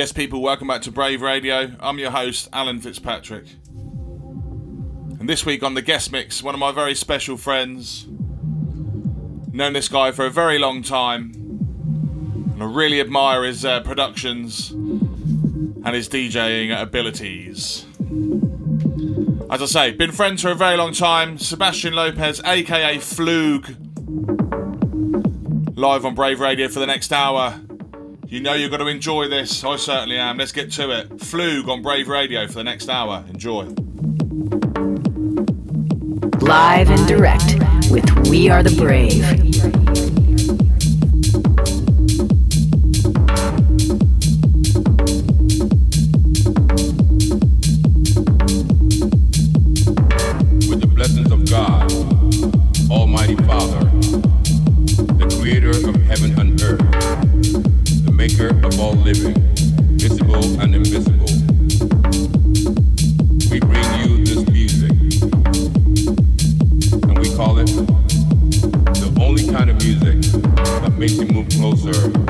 Yes, people, welcome back to Brave Radio. I'm your host, Alan Fitzpatrick. And this week on the guest mix, one of my very special friends. Known this guy for a very long time. And I really admire his uh, productions and his DJing abilities. As I say, been friends for a very long time. Sebastian Lopez, aka Flug, live on Brave Radio for the next hour. You know you're going to enjoy this. I certainly am. Let's get to it. Flug on Brave Radio for the next hour. Enjoy. Live and direct with We Are the Brave. Of all living, visible and invisible. We bring you this music, and we call it the only kind of music that makes you move closer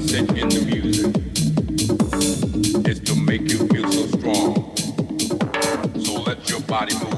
message in the music is to make you feel so strong. So let your body move.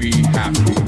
be happy.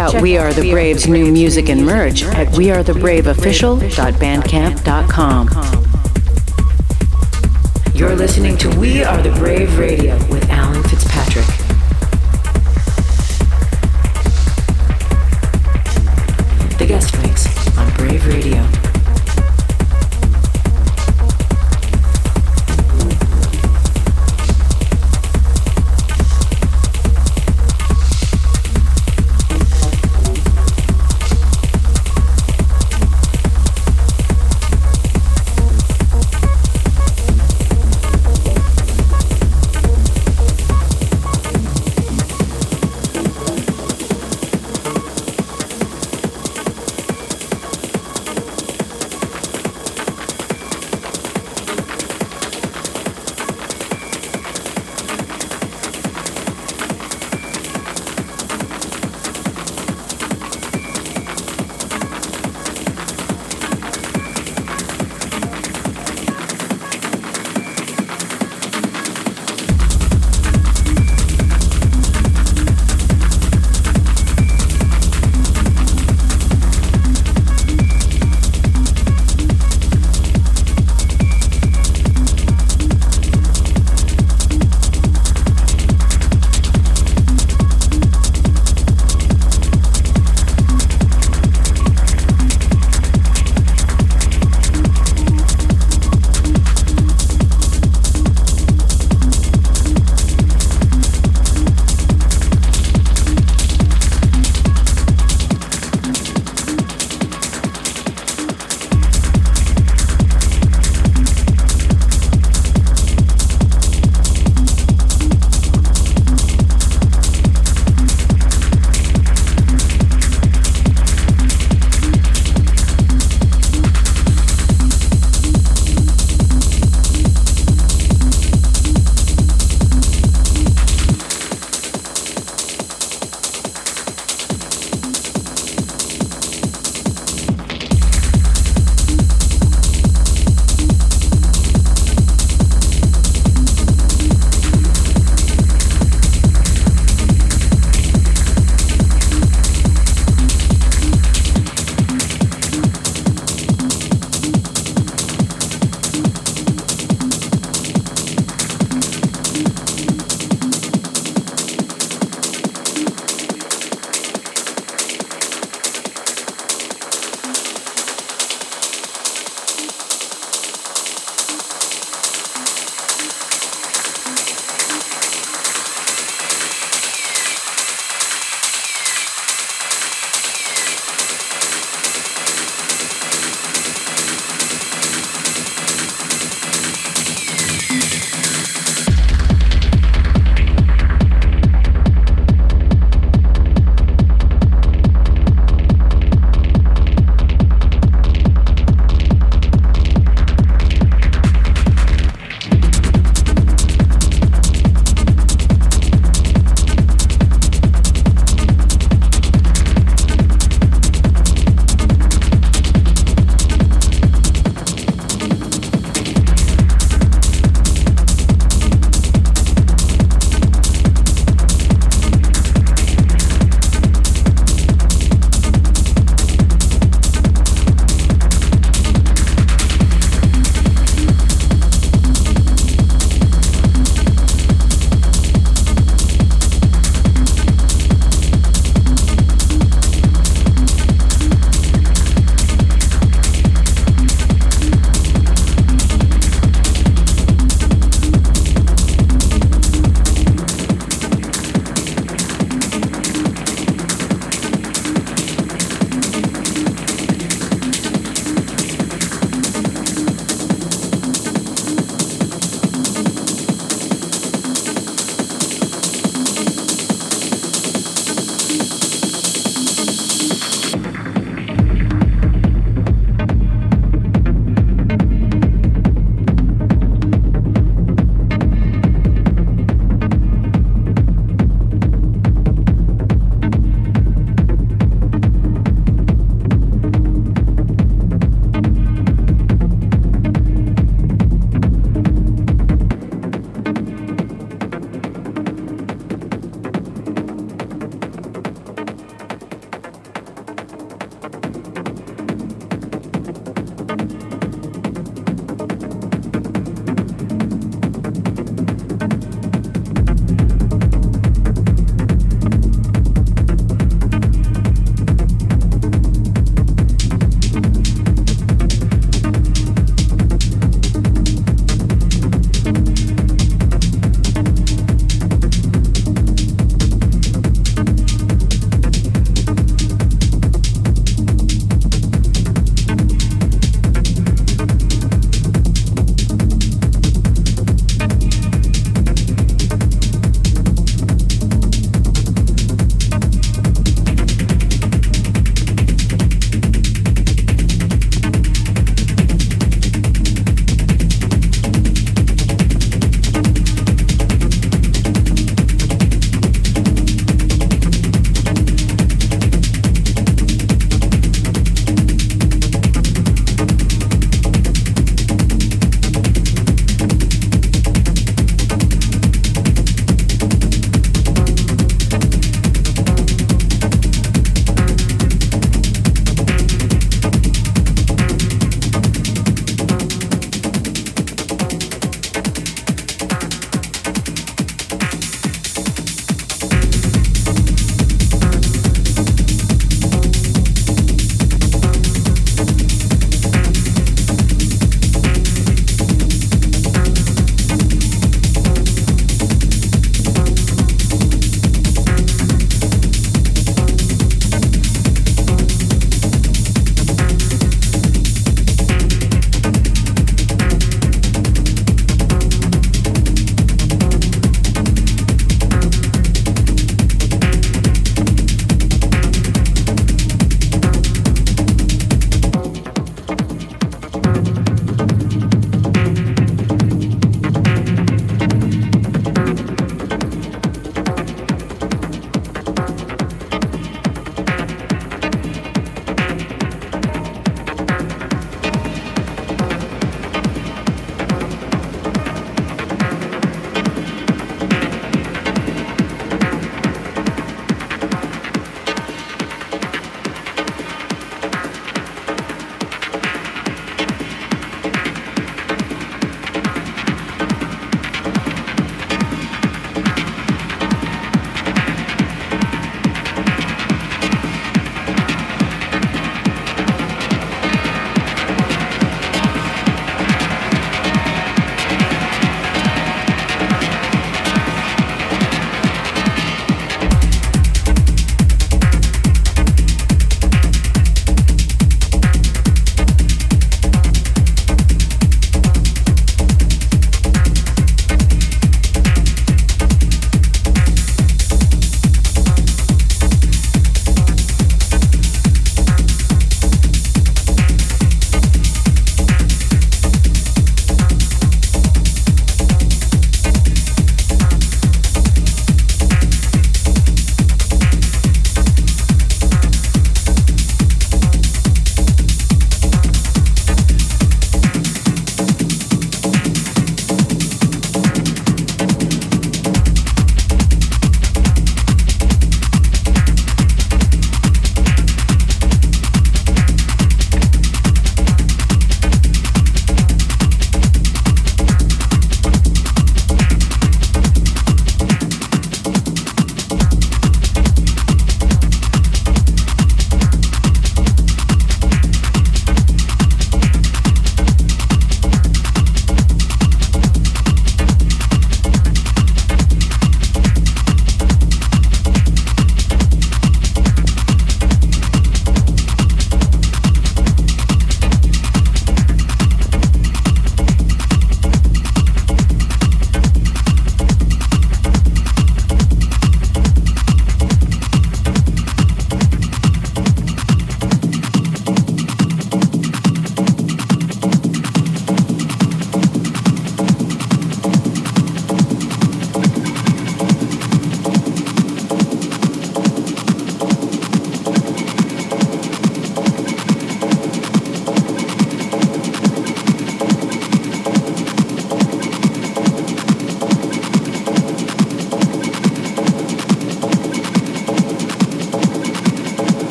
Out We Are the Brave's new music and merch at wearethebraveofficial.bandcamp.com. You're listening to We Are the Brave Radio with Alan Fitzpatrick.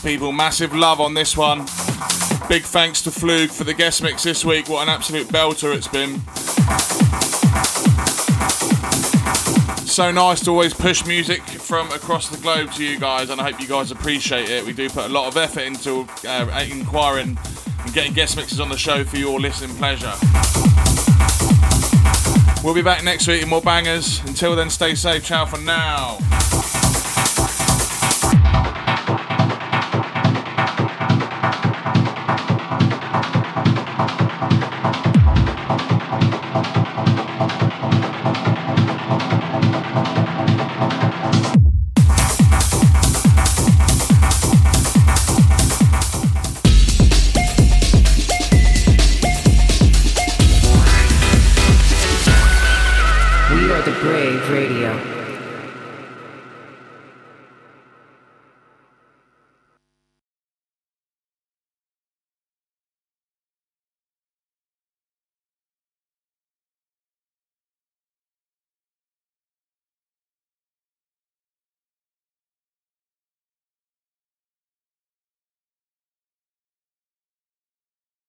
People. Massive love on this one. Big thanks to Flug for the guest mix this week. What an absolute belter it's been. So nice to always push music from across the globe to you guys, and I hope you guys appreciate it. We do put a lot of effort into uh, inquiring and getting guest mixes on the show for your listening pleasure. We'll be back next week with more bangers. Until then, stay safe. Ciao for now.